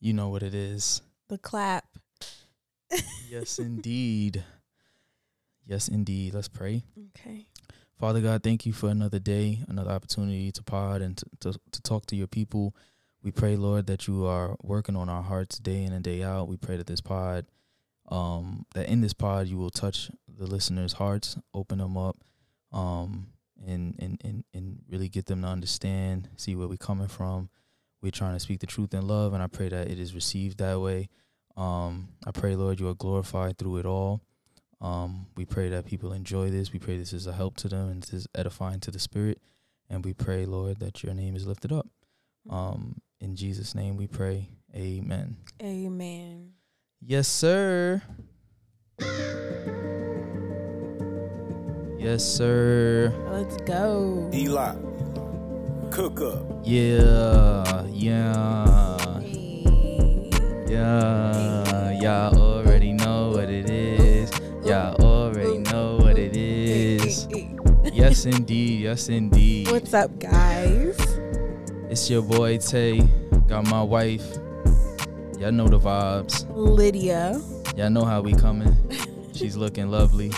You know what it is. The clap. Yes, indeed. Yes, indeed. Let's pray. Okay. Father God, thank you for another day, another opportunity to pod and to, to, to talk to your people. We pray, Lord, that you are working on our hearts day in and day out. We pray that this pod, um, that in this pod you will touch the listeners' hearts, open them up, um, and and and and really get them to understand, see where we're coming from. We're trying to speak the truth in love, and I pray that it is received that way. Um, I pray, Lord, you are glorified through it all. Um, we pray that people enjoy this. We pray this is a help to them and this is edifying to the spirit. And we pray, Lord, that your name is lifted up. Um, in Jesus' name we pray. Amen. Amen. Yes, sir. Yes, sir. Let's go. Eli, cook up. Yeah, yeah, yeah. Y'all already know what it is. Y'all already know what it is. Yes, indeed. Yes, indeed. What's up, guys? It's your boy Tay. Got my wife. Y'all know the vibes. Lydia. Y'all know how we coming. She's looking lovely.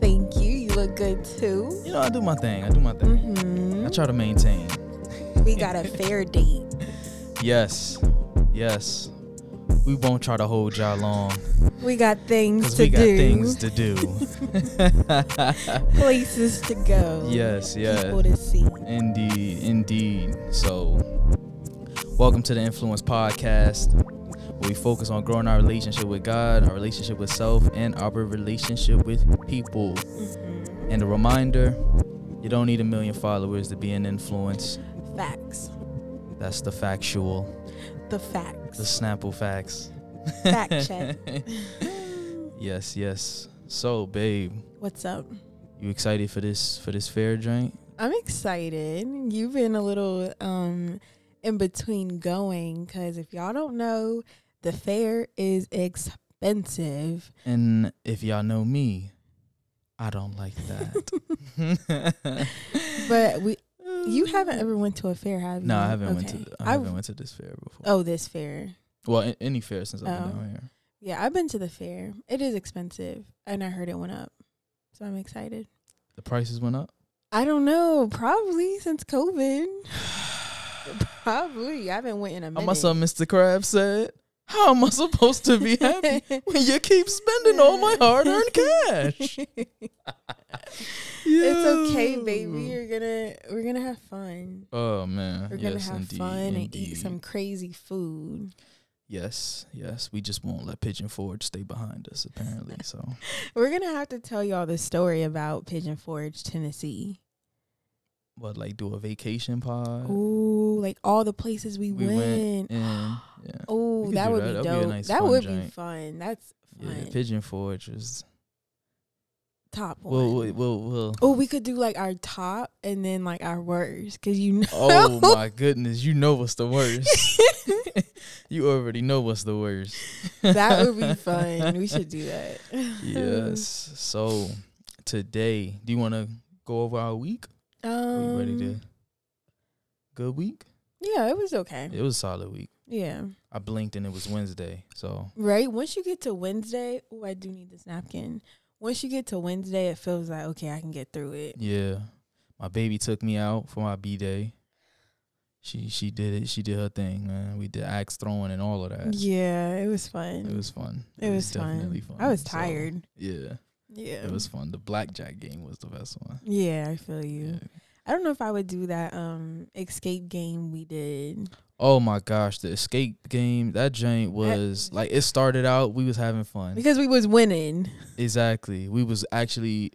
Thank you. You look good too. You know, I do my thing. I do my thing. hmm I try to maintain. We got a fair date. Yes. Yes. We won't try to hold y'all long We got things to we got do. things to do. places to go. yes, yes. People to see. Indeed, indeed. So, welcome to the Influence Podcast, where we focus on growing our relationship with God, our relationship with self, and our relationship with people. Mhm. And a reminder you don't need a million followers to be an influence. Facts. That's the factual, The facts. the Snapple facts. Fact check. yes, yes. So, babe, What's up? you excited for this for this fair joint? I'm excited. You've been a little um in between going because if y'all don't know, the fair is expensive. And if y'all know me, I don't like that. But we, you haven't ever went to a fair, have you? No, I haven't went Okay. to. I I've- haven't went to this fair before. Oh, this fair. Well, any fair since I've been Oh. down here. Yeah, I've been to the fair. It is expensive, and I heard it went up, so I'm excited. The prices went up. I don't know, probably since COVID. probably, I haven't went in a minute. my son, Mr. Krabs, said. How am I supposed to be happy when you keep spending all my hard-earned cash? It's okay, baby. You're gonna we're gonna have fun. Oh man, We're gonna have indeed, fun and eat some crazy food. Yes, yes. We just won't let Pigeon Forge stay behind us, apparently. So We're gonna have to tell y'all the story about Pigeon Forge, Tennessee. what, like, do a vacation pod? Ooh, like all the places we, we went. went yeah. Oh, that would that. be That'd be dope. nice that would be fun. That's fun. Yeah, Pigeon Forge was. Top one. We'll, we'll, we'll, oh, we could do like our top and then like our worst, cause you know. Oh my goodness, you know what's the worst. you already know what's the worst. that would be fun. We should do that. yes. So today, do you want to go over our week? Um, Are you ready to? Good week. Yeah, it was okay. It was a solid week. Yeah. I blinked and it was Wednesday. So Right. Once you get to Wednesday, oh, I do need this napkin. Once you get to Wednesday, it feels like okay, I can get through it. yeah, my baby took me out for my b day. She she did it. She did her thing, man. We did axe throwing and all of that. Yeah, it was fun. It was fun. It was fun. definitely fun. I was So, tired. yeah, yeah. it was fun. The blackjack game was the best one. Yeah, I feel you. Yeah. I don't know if I would do that um escape game we did. Oh my gosh, the escape game, that joint was like it started out, we was having fun. Because we was winning. Exactly. We was actually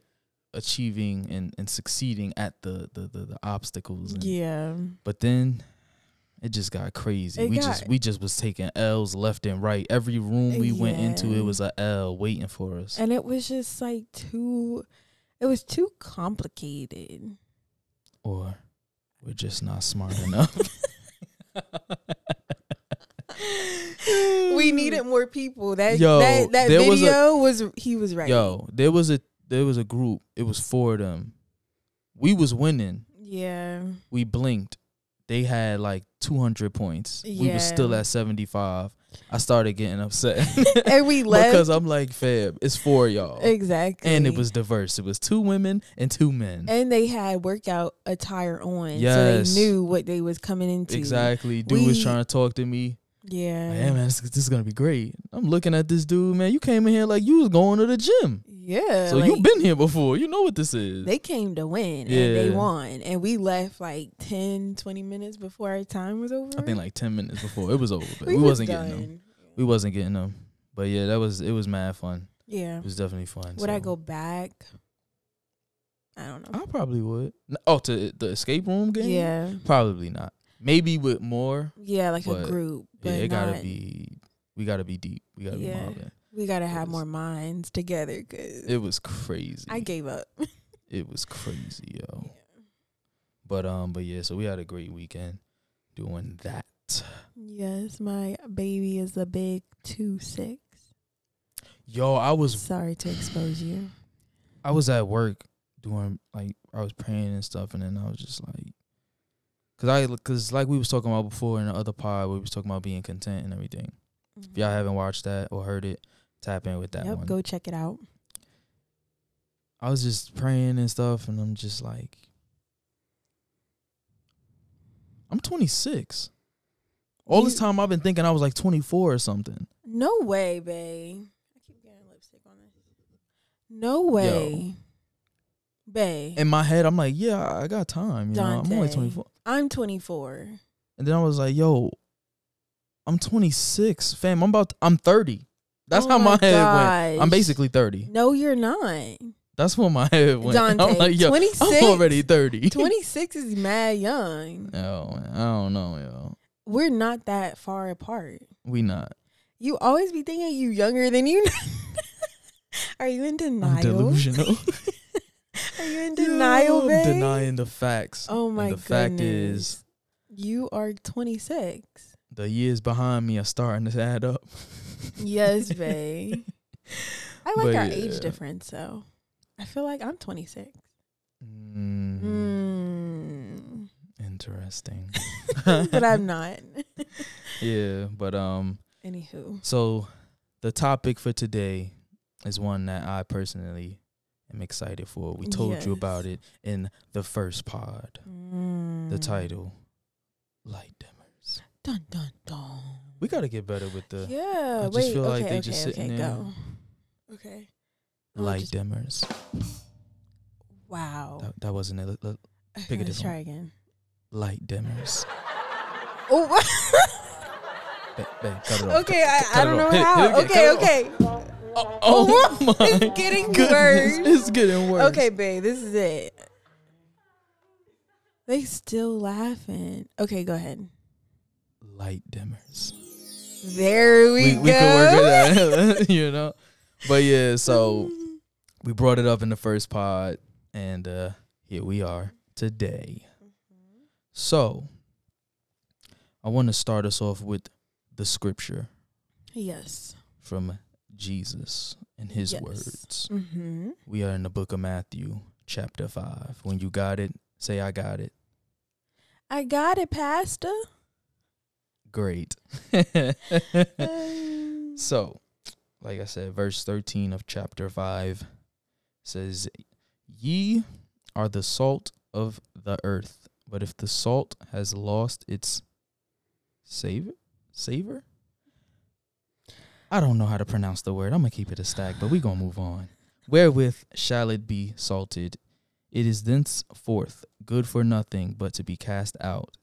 achieving and, and succeeding at the, the, the, the obstacles. and- Yeah. But then it just got crazy. It we got- just we just was taking L's left and right. Every room we went into it was a L waiting for us. And it was just like too it was too complicated. or we're just not smart enough. We needed more people. That Yo, that, that there was a- video was, he was right. Yo, there was a there was a group. It was four of them. We was winning. Yeah. We blinked. they had like 200 points. We was still at 75. I started getting upset and we left because I'm like, Fab, it's four y'all. exactly, And it was diverse. It was two women and two men. and they had workout attire on, Yes. so they knew what they was coming into. Exactly. Dude was trying to talk to me. Yeah. Man, man, this, this is gonna be great. I'm looking at this dude, man. You came in here like you was going to the gym. Yeah. So like, you've been here before. You know what this is. They came to win and they won. And we left like 10, 20 minutes before our time was over. I think like ten minutes before it was over. But we, was wasn't getting them. We wasn't getting them. But yeah, that was it was mad fun. Yeah. It was definitely fun. Would I go back? I don't know. I probably would. Oh, to the escape room game? Yeah. Probably not. Maybe with more. Yeah, like a group. But yeah, it gotta be. We gotta be deep. We gotta Yeah. be mobbing. We gotta have Yes. more minds together because It was crazy. I gave up. it was crazy, yo. But um, but yeah, so we had a great weekend doing that. Yes, my baby is a big two six. Yo, I was Sorry to expose you. I was at work doing like I was praying and stuff, and then I was just like, cause I cause like we was talking about before in the other pod, we was talking about being content and everything. If y'all mm-hmm. haven't watched that or heard it, tap in with that one. yep, one. go check it out. I was just praying and stuff, and I'm just like, I'm 26. All this time I've been thinking I was like 24 or something. No way, bae. I keep getting lipstick on this. No way. Bae. In my head, I'm like, yeah, I got time. You know, I'm only 24. I'm 24. And then I was like, yo, I'm 26, fam. I'm about, I'm 30. That's Oh how my, my head went. I'm basically 30. No, you're not. That's what my head went. Dante, I'm like, yo, 26? I'm already 30. 26 is mad young. Yo, I don't know, yo. We're not that far apart. We not. You always be thinking you younger than you. Are you in I'm denial? delusional. Are you in denial, babe? Denying the facts. Oh my the goodness. fact is, you are 26. the years behind me are starting to add up. Yes, babe. I like But our yeah. age difference, so I feel like I'm 26. Mm, Mm. Interesting. but I'm not. yeah, but um, Anywho. so the topic for today is one that I personally am excited for. We told you about it in the first pod. The Mm. title, Light Dimmers. Dun dun dun. We got to get better with the yeah. I just wait. feel okay. like they okay. just sitting okay. there. Go. Okay. Light just- dimmers. Wow. That, that wasn't it. Let- let- pick let's try again. Light dimmers. Oh. Ba- ba- cut it off. okay. I, I don't know. Hit- how. hit okay. Cut it off. Okay. Oh, Oh, my it's getting goodness. worse. It's getting worse. Okay, babe. This is it. They still laughing. Okay, go ahead. Light dimmers. There we, We, go. we could work with that, you know. But yeah, so we brought it up in the first pod, and uh here we are today. So I want to start us off with the scripture Yes. from Jesus and his Yes. words. Mm-hmm. We are in the book of Matthew, chapter 5. When you got it, say, I got it. I got it, Pastor. Great. Um, so, like I said, verse 13 of chapter 5 says, Ye are the salt of the earth, but if the salt has lost its savor, savor? I don't know how to pronounce the word. I'm to keep it a stack, but we to move on. Wherewith shall it be salted? It is thenceforth good for nothing but to be cast out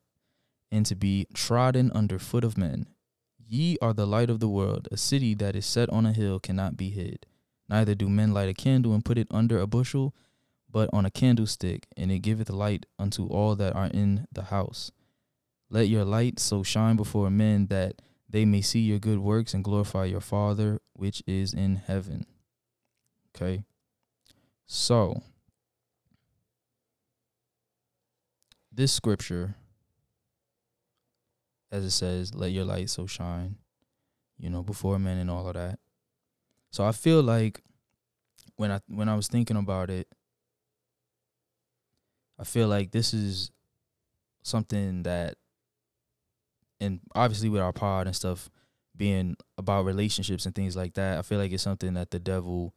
and to be trodden under foot of men. Ye are the light of the world. A city that is set on a hill cannot be hid. Neither do men light a candle and put it under a bushel, but on a candlestick, and it giveth light unto all that are in the house. Let your light so shine before men that they may see your good works and glorify your Father which is in heaven. Okay. So, this scripture as it says, let your light so shine, you know, before men and all of that. So I feel like when I when I was thinking about it, I feel like this is something that and obviously with our pod and stuff being about relationships and things like that, I feel like it's something that the devil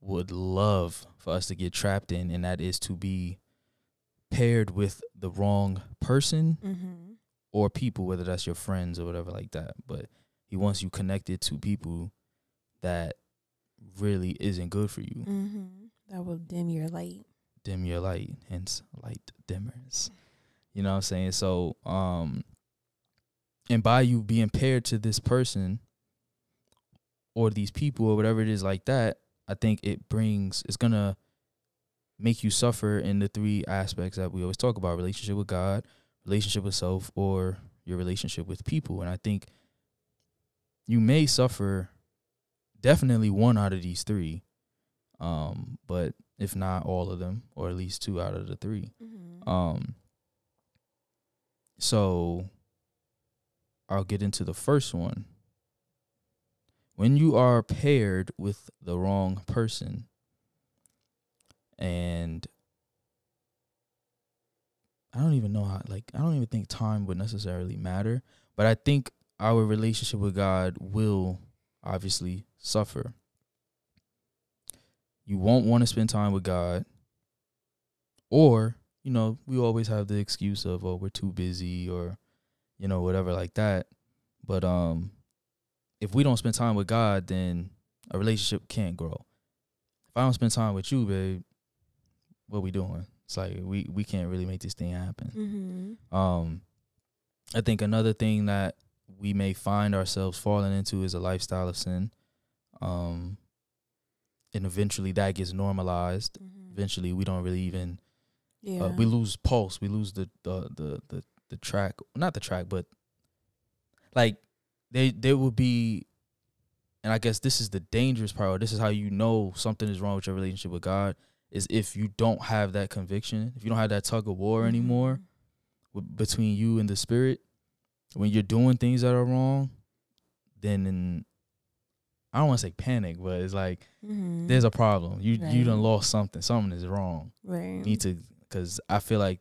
would love for us to get trapped in, and that is to be paired with the wrong person Mm-hmm. or people, whether that's your friends or whatever like that. But he wants you connected to people that really isn't good for you. Mm-hmm. That will dim your light. Dim your light, hence light dimmers. You know what I'm saying? So, um, and by you being paired to this person or these people or whatever it is like that, I think it brings it's gonna make you suffer in the three aspects that we always talk about: relationship with God, relationship with self, or your relationship with people. And I think you may suffer definitely one out of these three, um, but if not all of them, or at least two out of the three. Mm-hmm. Um, so I'll get into the first one. When you are paired with the wrong person, and I don't even know how, like, I don't even think time would necessarily matter, but I think our relationship with God will obviously suffer. You won't want to spend time with God, or you know, we always have the excuse of oh we're too busy or you know whatever like that. But um if we don't spend time with God, then a relationship can't grow. If I don't spend time with you, babe, what we doing? It's like we we can't really make this thing happen. Mm-hmm. Um I think another thing that we may find ourselves falling into is a lifestyle of sin. Um and eventually that gets normalized. Mm-hmm. Eventually we don't really even Yeah. uh, we lose pulse. We lose the the the the, the track, not the track, but like they they will be, and I guess this is the dangerous part. This is how you know something is wrong with your relationship with God is if you don't have that conviction, if you don't have that tug of war anymore w- between you and the Spirit. When you're doing things that are wrong, then in, I don't want to say panic, but it's like Mm-hmm. there's a problem. You you done lost something. Something is wrong right. need to because I feel like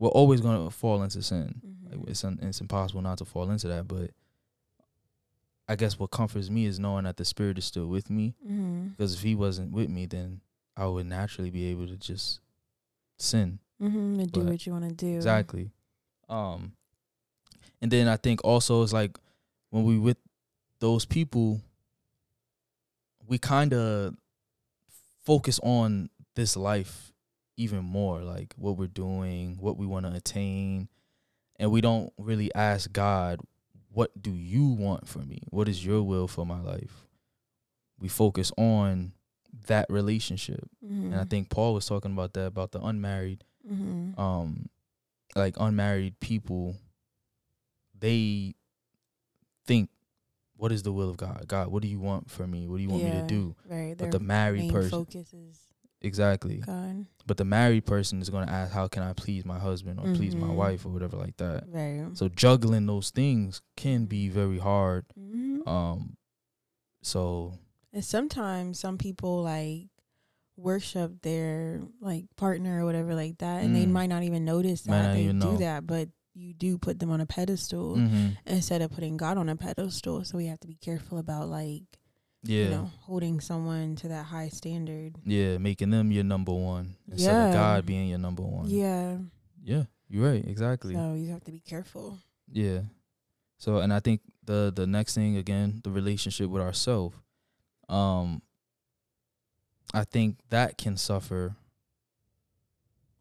we're always gonna fall into sin. Mhm. Like it's un, it's impossible not to fall into that. But I guess what comforts me is knowing that the Spirit is still with me. Mm-hmm. Because if He wasn't with me, then I would naturally be able to just sin. Mm-hmm. To do what you want to do. Exactly. Um, and then I think also it's like when we with those people, we kind of focus on this life even more, like what we're doing, what we want to attain, and we don't really ask God, "What do you want for me? What is your will for my life?" We focus on that relationship, Mm-hmm. and I think Paul was talking about that about the unmarried Mm-hmm. um like unmarried people they think what is the will of god god what do you want for me what do you want me to do Right. but the married person focus is exactly God. but the married person is going to ask how can i please my husband or please my Mhm. wife or whatever like that Right. so juggling those things can be very hard mm-hmm. um so And sometimes some people like worship their like partner or whatever like that, and they Mm. might not even notice that they do know. that, but you do put them on a pedestal mhm. instead of putting God on a pedestal. So we have to be careful about like yeah you know holding someone to that high standard. yeah making them your number one instead Yeah. of god being your number one Yeah. yeah you're right exactly So you have to be careful. Yeah. So and I think the the next thing again, the relationship with ourselves. Um I think that can suffer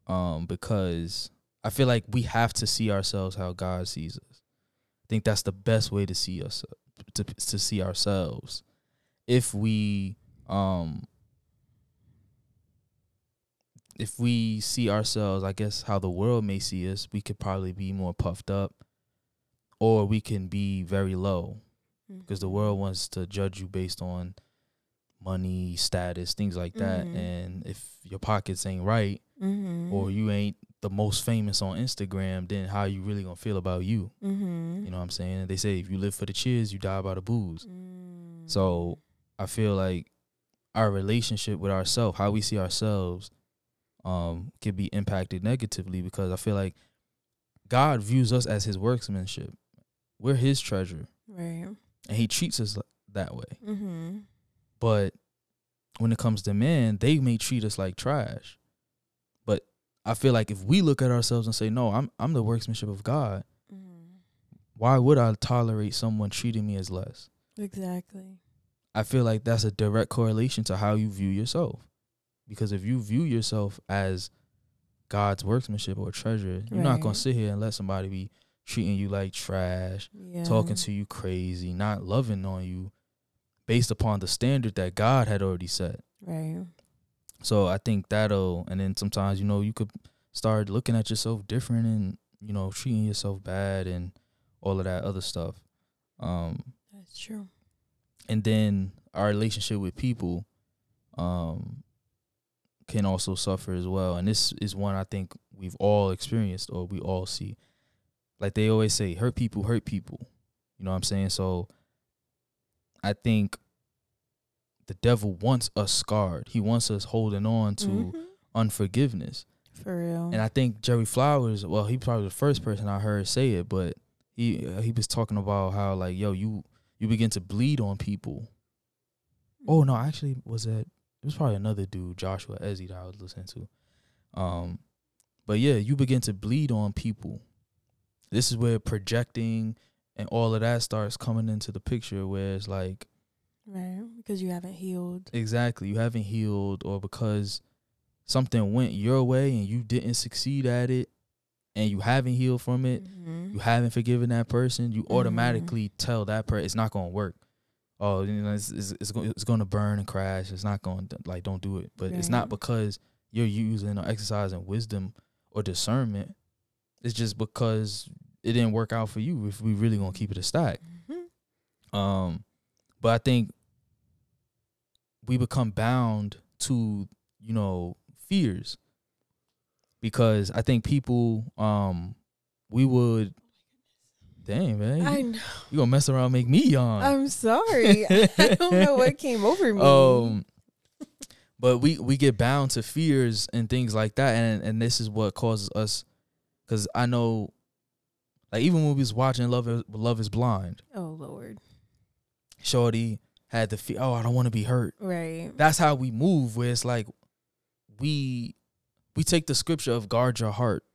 um because I feel like we have to see ourselves how God sees us. I think that's the best way to see us to to see ourselves. If we um if we see ourselves, I guess how the world may see us, we could probably be more puffed up or we can be very low because the world wants to judge you based on money, status, things like that. Mhm. And if your pockets ain't right mm-hmm. or you ain't the most famous on Instagram, then how you really gonna feel about you? mm-hmm. You know what I'm saying? They say if you live for the cheers, you die by the booze. Mm. So I feel like our relationship with ourselves, how we see ourselves, um, could be impacted negatively because I feel like God views us as his workmanship. We're his treasure. Right. And he treats us that way. Mm-hmm. But when it comes to men, they may treat us like trash. But I feel like if we look at ourselves and say, No, I'm I'm the workmanship of God, Mm-hmm. why would I tolerate someone treating me as less? Exactly. I feel like that's a direct correlation to how you view yourself. Because if you view yourself as God's workmanship or treasure, you're not gonna sit here and let somebody be treating you like trash, Yeah. talking to you crazy, not loving on you based upon the standard that God had already set. Right. So I think that'll and then sometimes, you know, you could start looking at yourself different and, you know, treating yourself bad and all of that other stuff. Um That's true. And then our relationship with people um can also suffer as well. And this is one i think we've all experienced or we all see. Like they always say hurt people hurt people. You know what i'm saying? So i think the devil wants us scarred. He wants us holding on to Mhm. unforgiveness. For real. and I think Jerry Flowers, well, he probably the first person I heard say it, but he he was talking about how like, yo, you you begin to bleed on people. Oh no, actually, was that it was probably another dude, Joshua Ezzy, that I was listening to. Um, but yeah, you begin to bleed on people. This is where projecting and all of that starts coming into the picture, where it's like Right. Because you haven't healed. exactly you haven't healed, or because something went your way and you didn't succeed at it, and you haven't healed from it, Mhm. you haven't forgiven that person, you Mhm. automatically tell that person it's not going to work. Oh, you know, it's it's, it's going it's going to burn and crash. It's not going to like don't do it. But it's not because you're using or exercising wisdom or discernment. It's just because it didn't work out for you. If we really gonna keep it a stack, Mhm. um, but I think we become bound to you know fears because I think people um we would dang man I know. you gonna mess around and make me yawn I'm sorry. I don't know what came over me. um but we we get bound to fears and things like that and and this is what causes us because I know like even when we was watching Love is, Love is Blind oh Lord. Shorty had the fear oh I don't want to be hurt Right. that's how we move where it's like we we take the scripture of guard your heart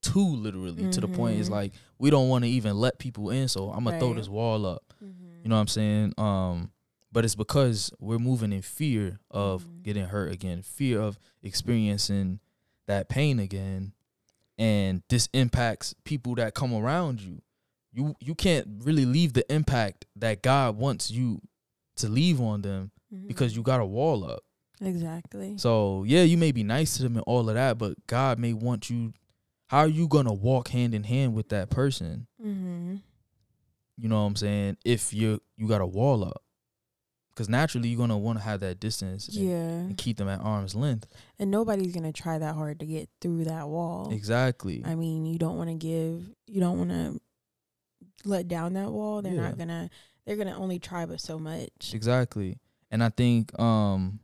too literally to the point it's Mhm. like we don't want to even let people in so i'm gonna throw this wall up Mhm. you know what i'm saying um but it's because we're moving in fear of Mhm. getting hurt again fear of experiencing that pain again and this impacts people that come around you you you can't really leave the impact that god wants you to leave on them because Mhm. you got a wall up. Exactly. So yeah, you may be nice to them and all of that, but God may want you. How are you gonna walk hand in hand with that person? mm-hmm. You know what I'm saying? If you you got a wall up, because naturally you're gonna want to have that distance and, Yeah. and keep them at arm's length. And nobody's gonna try that hard to get through that wall. Exactly. I mean, you don't want to give. You don't want to let down that wall. They're Yeah. not gonna. They're gonna only try but so much. Exactly. And I think um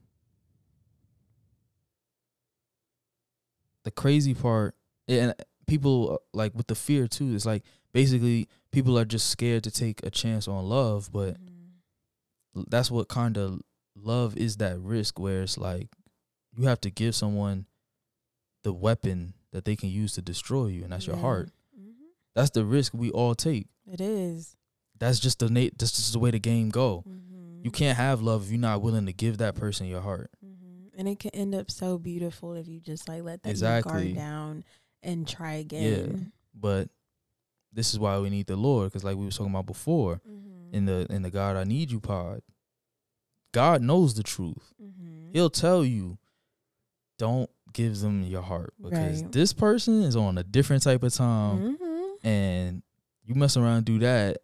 the crazy part and people uh, like with the fear too is like basically people are just scared to take a chance on love, but Mhm. that's what kind of love is that risk where it's like you have to give someone the weapon that they can use to destroy you and that's your Yeah. heart. Mhm. That's the risk we all take. It is. That's just the na- that's just the way the game go. Mhm. You can't have love if you're not willing to give that person your heart. And it can end up so beautiful if you just like let that Exactly. guard down and try again. But this is why we need the Lord, because like we were talking about before Mhm. in the in the God I Need You pod, God knows the truth. Mhm. He'll tell you, don't give them your heart because Right. this person is on a different type of time, Mhm. and you mess around and do that,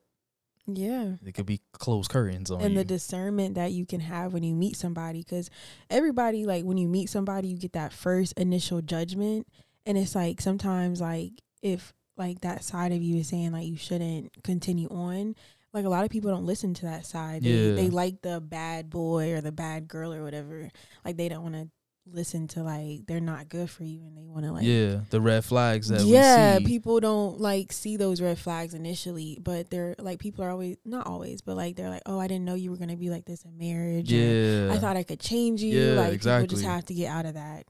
Yeah. it could be closed curtains on and you. the discernment that you can have when you meet somebody because everybody like when you meet somebody you get that first initial judgment and it's like sometimes like if like that side of you is saying like you shouldn't continue on like a lot of people don't listen to that side they, Yeah. they like the bad boy or the bad girl or whatever like they don't want to listen to like they're not good for you and they want to like yeah, the red flags that yeah we see. people don't like see those red flags initially but they're like people are always not always but like they're like oh i didn't know you were gonna be like this in marriage yeah, i thought i could change you Yeah, like people exactly. just have to get out of that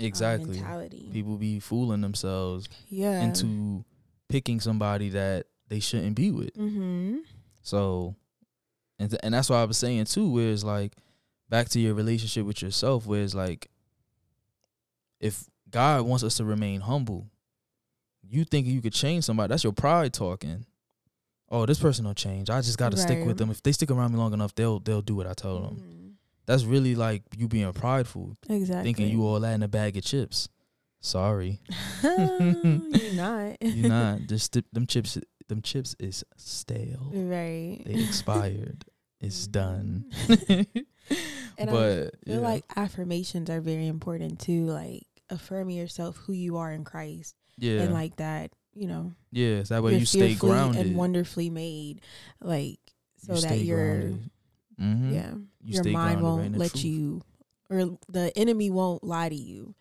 um, exactly. mentality People be fooling themselves yeah into picking somebody that they shouldn't be with. mm-hmm So, and th- and that's why I was saying too, where it's like back to your relationship with yourself, where it's like if God wants us to remain humble, you think you could change somebody? That's your pride talking. Oh, this person will change. I just got to stick with them. If they stick around me long enough, they'll they'll do what I tell them. Mhm. That's really like you being prideful, exactly thinking you all that in a bag of chips. Sorry, you're not you're not. Just th- them chips. Them chips is stale. right They expired. It's done. And I but feel yeah. like affirmations are very important too like affirming yourself who you are in christ yeah, and like that you know yeah, so that way you're stay grounded. and wonderfully made like so you that your. Mhm. yeah You your mind grounded right in won't let truth. you or the enemy won't lie to you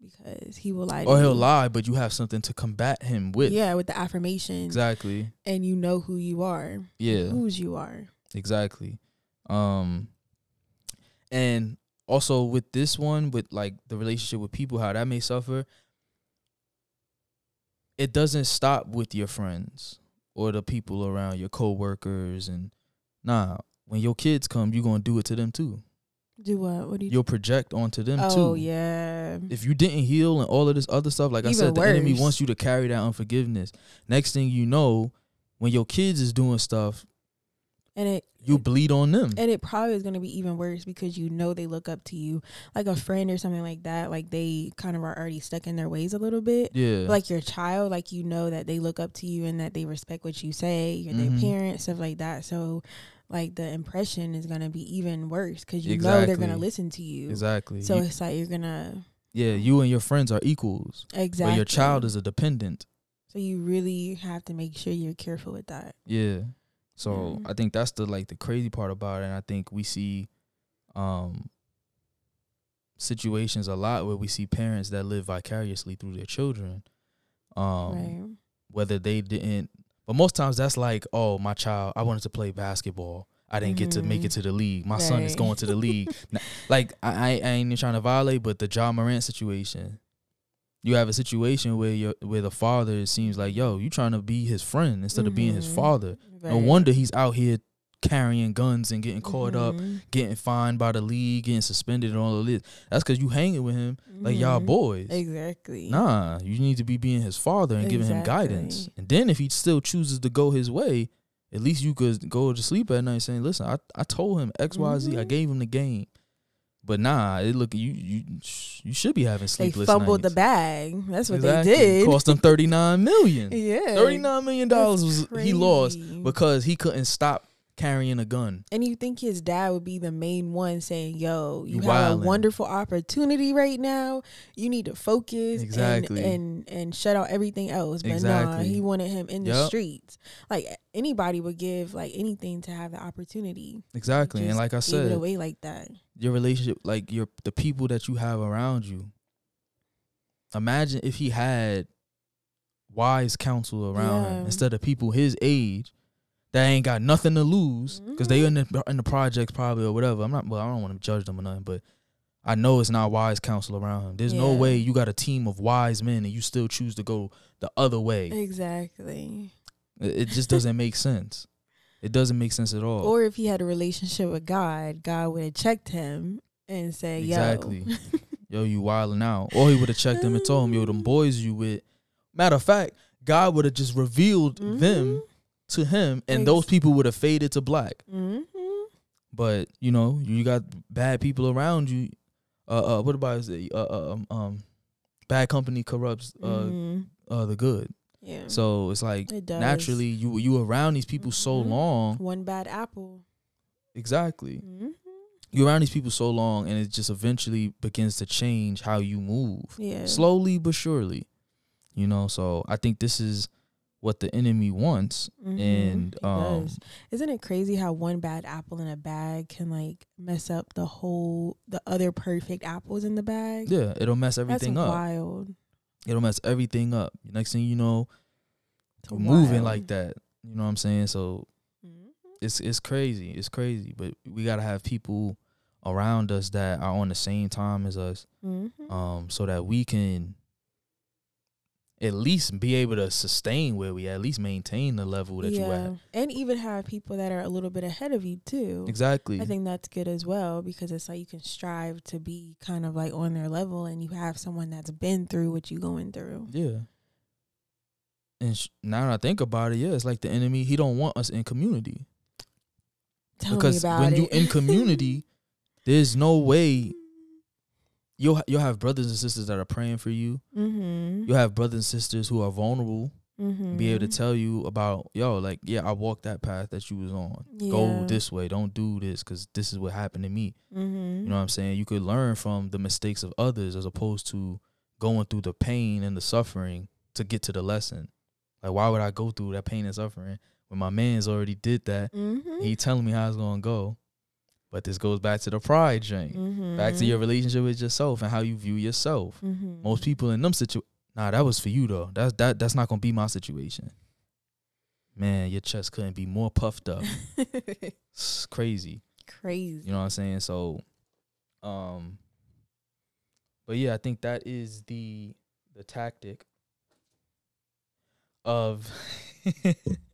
because he will lie to Or he'll lie, but you have something to combat him with. yeah with the affirmation exactly. and you know who you are Yeah, whose you are exactly. Um, and also with this one, with like the relationship with people, how that may suffer. It doesn't stop with your friends or the people around your coworkers and nah. When your kids come, you're gonna do it to them too. do what what do you You'll project onto them oh too. Oh yeah if you didn't heal and all of this other stuff, like I Even said, the enemy wants you to carry that unforgiveness. Next thing you know, when your kids is doing stuff, and it you bleed on them. and it probably is going to be even worse because you know they look up to you like a friend or something like that like they kind of are already stuck in their ways a little bit yeah, But, like your child like you know that they look up to you and that they respect what you say you're Mhm. their parent stuff like that so like the impression is going to be even worse because you know they're going to listen to you exactly. so You- it's like you're gonna yeah, you and your friends are equals, exactly but your child is a dependent. so you really have to make sure you're careful with that Yeah. So Yeah. I think that's the like the crazy part about it. And I think we see um situations a lot where we see parents that live vicariously through their children. Um right whether they didn't but most times that's like oh my child i wanted to play basketball i didn't get to make it Mhm. to the league my son is going to the league like I, I I ain't even trying to violate but the Ja Morant situation you have a situation where you where the father it seems like yo you trying to be his friend instead of being his Mhm. father no wonder he's out here carrying guns and getting caught up Mhm. getting fined by the league getting suspended and all of this that's because you hanging with him like y'all Mhm. boys exactly Nah, you need to be being his father and giving him guidance. And then if he still chooses to go his way, at least you could go to sleep at night saying, "Listen, I, I told him X Y Z. I Mhm. gave him the game." But nah, it look you you you should be having sleepless. they fumbled nights. the bag that's what Exactly. they did Cost him thirty nine million. yeah Thirty nine million dollars was he lost because he couldn't stop carrying a gun. And you think his dad would be the main one saying, "Yo, you, You have a wonderful opportunity right now. You need to focus Exactly. and, and and shut out everything else." But nah, he wanted him in the Yup. streets. Like anybody would give like anything to have the opportunity. Exactly. And like I said, away like that. your relationship, like your the people that you have around you. Imagine if he had wise counsel around him instead of people his age that ain't got nothing to lose because they mm-hmm. in the in the projects probably or whatever. I'm not. Well, I don't want to judge them or nothing, but I know it's not wise counsel around him. There's no way you got a team of wise men and you still choose to go the other way. Exactly. It, it just doesn't make sense. It doesn't make sense at all. Or if he had a relationship with God, God would have checked him and said, "Yo, Exactly. yo, you wilding out. Or he would have checked him and told him, yo, them boys you with. Matter of fact, God would have just revealed mm-hmm. them to him, and those people would have faded to black. hmm But you know, you got bad people around you. Uh, uh what about is it? Uh, uh, um, um, bad company corrupts uh, Mhm. uh the good. Yeah. So it's like It naturally you you around these people so Mhm. long. one bad apple. Exactly. hmm You're around these people so long, and it just eventually begins to change how you move. Yeah. slowly but surely you know so i think this is what the enemy wants Mhm, and um. Isn't it crazy how one bad apple in a bag can like mess up the whole the other perfect apples in the bag? yeah it'll mess That's everything up wild. it'll mess everything up next thing you know It's you're moving like that you know what i'm saying so Mhm. it's it's crazy it's crazy but we got to have people around us that are on the same time as us Mhm. um so that we can at least be able to sustain where we at least maintain the level that you at and even have people that are a little bit ahead of you too. exactly I think that's good as well because it's like you can strive to be kind of like on their level, and you have someone that's been through what you going through. yeah and sh- now that i think about it yeah it's like the enemy he don't want us in community Tell because me about when it. you in community there's no way you'll you'll have brothers and sisters that are praying for you. Mm-hmm. you'll have brothers and sisters who are vulnerable mm-hmm. be able to tell you about yo like yeah i walked that path that you was on. Go this way. Don't do this because this is what happened to me. Mm-hmm. you know what i'm saying? You could learn from the mistakes of others as opposed to going through the pain and the suffering to get to the lesson. Like why would i go through that pain and suffering when my man's already did that? Mm-hmm. he telling me how it's gonna go but this goes back to the pride Jane. mm-hmm. back to your relationship with yourself and how you view yourself mm-hmm. most people in them situ nah that was for you though that's that that's not gonna be my situation man your chest couldn't be more puffed up it's crazy crazy. you know what i'm saying so um but yeah i think that is the the tactic of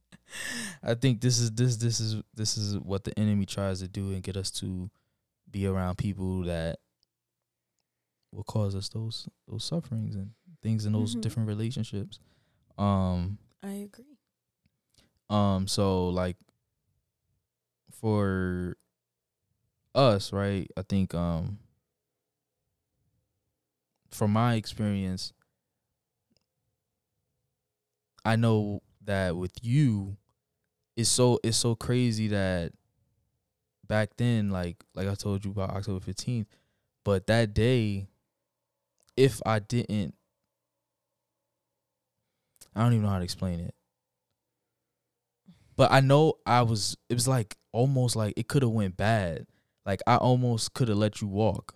i think this is this this is this is what the enemy tries to do and get us to be around people that will cause us those those sufferings and things in those Mhm. different relationships um I agree. um, so like for us, right? I think um from my experience, I know that with you, it's so it's so crazy that back then, like like I told you about October fifteenth, but that day, if I didn't I don't even know how to explain it. But I know I was it was like almost like it could have went bad. Like I almost could have let you walk.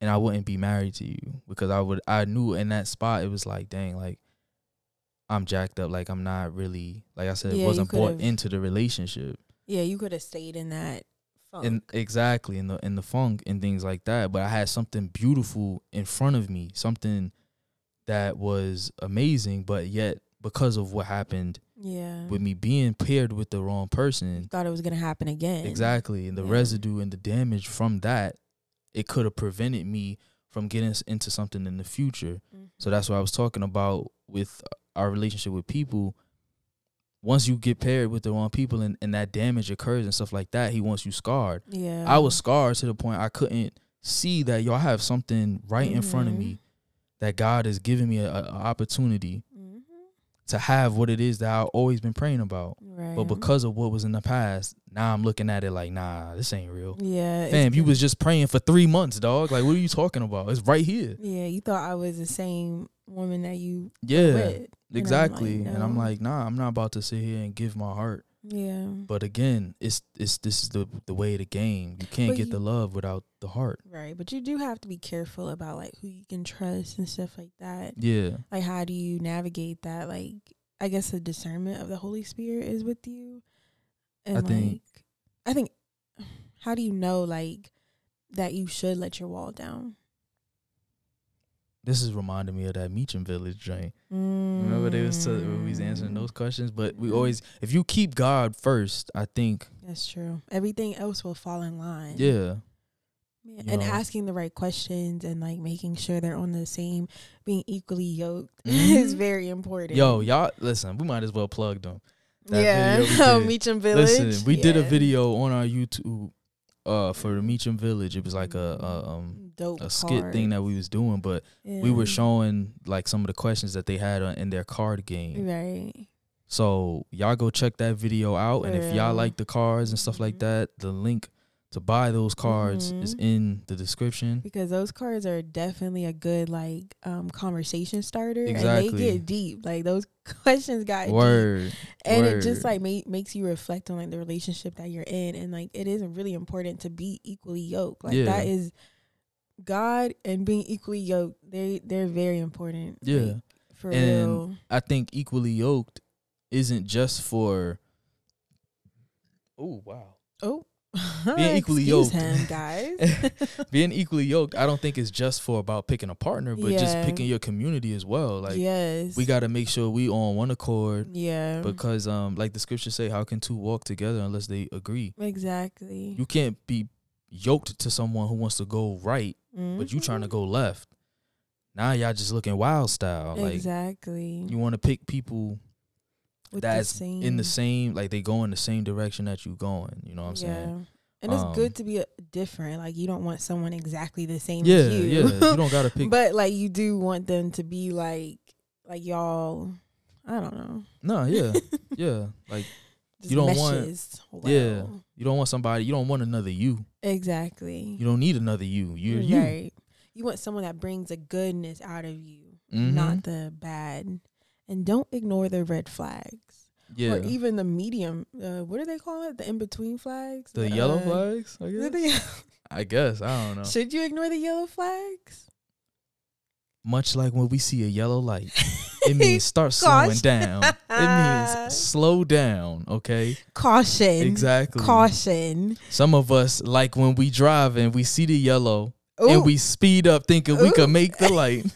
And I wouldn't be married to you because I would I knew in that spot it was like dang like I'm jacked up like I'm not really like I said Yeah, wasn't could've- into the relationship. Yeah, you could have stayed in that funk. And exactly in the in the funk and things like that. But I had something beautiful in front of me, something that was amazing, but yet because of what happened yeah. with me being paired with the wrong person, Thought it was gonna happen again. exactly, and the Yeah. residue and the damage from that, it could have prevented me from getting into something in the future. Mhm. So that's what I was talking about with our relationship with people. Once you get paired with the wrong people and, and that damage occurs and stuff like that, he wants you scarred. Yeah. I was scarred to the point I couldn't see that y'all have something right in front of Mhm. me that God has given me a, a opportunity. To have what it is that I've always been praying about. Right. But because of what was in the past, now I'm looking at it like, nah, this ain't real. yeah, Fam, you was just praying for three months, dog. Like, what are you talking about? It's right here. Yeah, you thought I was the same woman that you Yeah, with. exactly. like, And I'm like, nah, I'm not about to sit here and give my heart. Yeah. But again, it's it's this is the the way of the game. You can't But get you- the love without the heart. Right. But you do have to be careful about like who you can trust and stuff like that. Yeah. Like how do you navigate that? Like I guess the discernment of the Holy Spirit is with you. And I like think- I think how do you know like that you should let your wall down? This is reminding me of that Meacham Village joint. Remember they was, we was answering those questions, but we Mhm. always, if you keep God first, I think, That's true. Everything else will fall in line. yeah, Yeah, and know. asking the right questions and like making sure they're on the same, being equally yoked Mhm. is very important. yo, y'all, listen, we might as well plug them. that yeah, video we. Meacham Village. Listen, we did a video on our YouTube, uh, for the Meacham Village. It was like a, a um dope a skit thing that we was doing, but yeah. we were showing like some of the questions that they had on, in their card game. right. So y'all go check that video out, and if y'all like the cards and stuff like Mhm. that, the link to buy those cards is Mhm. in the description. because those cards are definitely a good like um conversation starter and Exactly. they get deep. Like those questions got deep. Word. and it just like ma- makes you reflect on like the relationship that you're in and like it is really important to be equally yoked like Yeah. that is god and being equally yoked they they're very important Yeah. like, for And real I think equally yoked isn't just for. Oh wow. oh Being equally yoked. him guys Being equally yoked, I don't think it's just for about picking a partner, but just picking your community as well. Like yes we got to make sure we on one accord yeah because, um, like the scriptures say, how can two walk together unless they agree? exactly You can't be yoked to someone who wants to go right, but you trying to Mhm. go left. Now y'all just looking wild style. Like exactly you want to pick people With that's in the same like they go in the same direction that you're going. You know what I'm saying? And it's Um, good to be a, different. Like you don't want someone exactly the same Yeah, as you. yeah. You don't gotta pick. but like you do want them to be like like y'all I don't know. no, yeah, yeah. Like Just You don't want- yeah. you don't want somebody. You don't want another you. Exactly. You don't need another you. You're. Right. You want someone that brings the goodness out of you, Mhm. not the bad. And don't ignore the red flags. Yeah. Or even the medium uh, what do they call it? The in between flags? the yellow uh, flags. I guess. I guess. I don't know. Should you ignore the yellow flags? Much like when we see a yellow light, it means start slowing down. It means slow down. Okay. Caution. Exactly. Caution. Some of us like when we drive and we see the yellow Ooh, and we speed up thinking we Ooh. could make the light.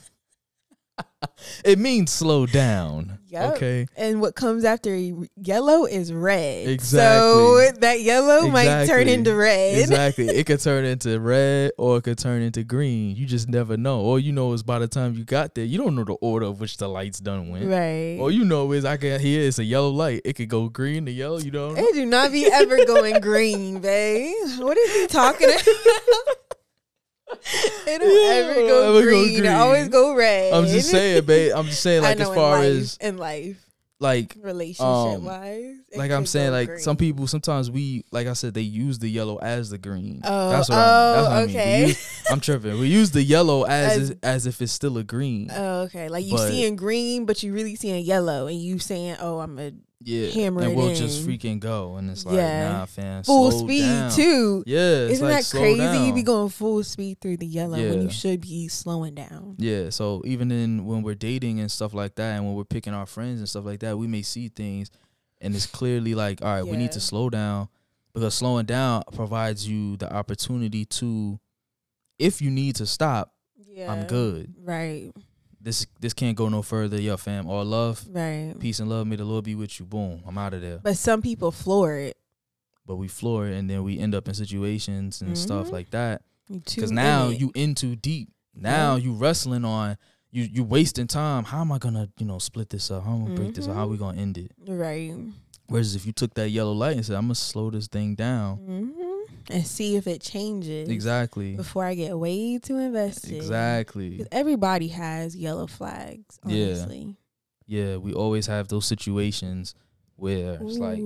it means slow down. Yep. Okay. and what comes after yellow is red. Exactly. So that yellow might turn into red. Exactly. It could turn into red or it could turn into green. You just never know. All you know is by the time you got there, you don't know the order of which the lights done went. Right. All you know is I can hear it's a yellow light. It could go green to yellow. You don't know. It do not be ever going green, babe. What is he talking about? It don't Yeah, ever go ever go green. It always go red. I'm just saying, babe. I'm just saying, like as far life, as in life, like relationship um, wise, like I'm saying, like some people sometimes we like I said they use the yellow as the green. Oh, that's what, I'm, that's oh, what I mean. Okay. use- I'm tripping. We use the yellow as As- as, as if it's still a green. Oh, okay. Like you But- seeing green, but you really seeing yellow, and you saying, "Oh, I'm a yeah, hammer and we'll just freaking go, and it's like, Yeah. nah, fam, full speed down. too." Yeah, it's Isn't like, that crazy? You be going full speed through the yellow when you should be slowing down. Yeah, so even in when we're dating and stuff like that, and when we're picking our friends and stuff like that, we may see things, and it's clearly like, all right, we need to slow down because slowing down provides you the opportunity to, if you need to stop, Yeah, I'm good. Right, This this can't go no further. Yo, fam, all love, right. peace and love. May the Lord be with you. Boom, I'm out of there. But some people floor it. But we floor it, and then we end up in situations and stuff Mhm. like that. Because now it. you in too deep. Now Yeah. you wrestling on you. You wasting time. How am I gonna you know split this up? How am I gonna break this up? How are we Mhm. gonna end it? right. Whereas if you took that yellow light and said, "I'm gonna slow this thing down," hmm And see if it changes. exactly, Before I get way too invested. exactly. everybody has yellow flags. Yeah. Honestly. Yeah, we always have those situations where it's like,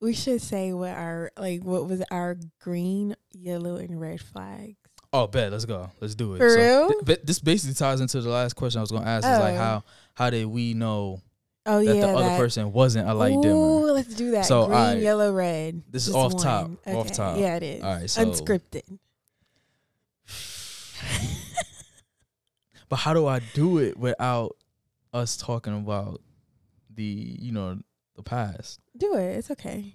We should say what our like what was our green, yellow, and red flags. "Oh, bet, let's go, let's do it." For real? th- this basically ties into the last question I was gonna ask. Is like Oh. how how did we know Oh yeah. that yeah, the other that. person wasn't a light Ooh, dimmer? let's do that. So, Green, alright. yellow, red. This is off top, one. off top. Yeah, it is. Alright, so- unscripted. But how do I do it without us talking about the you know the past? Do it. It's okay.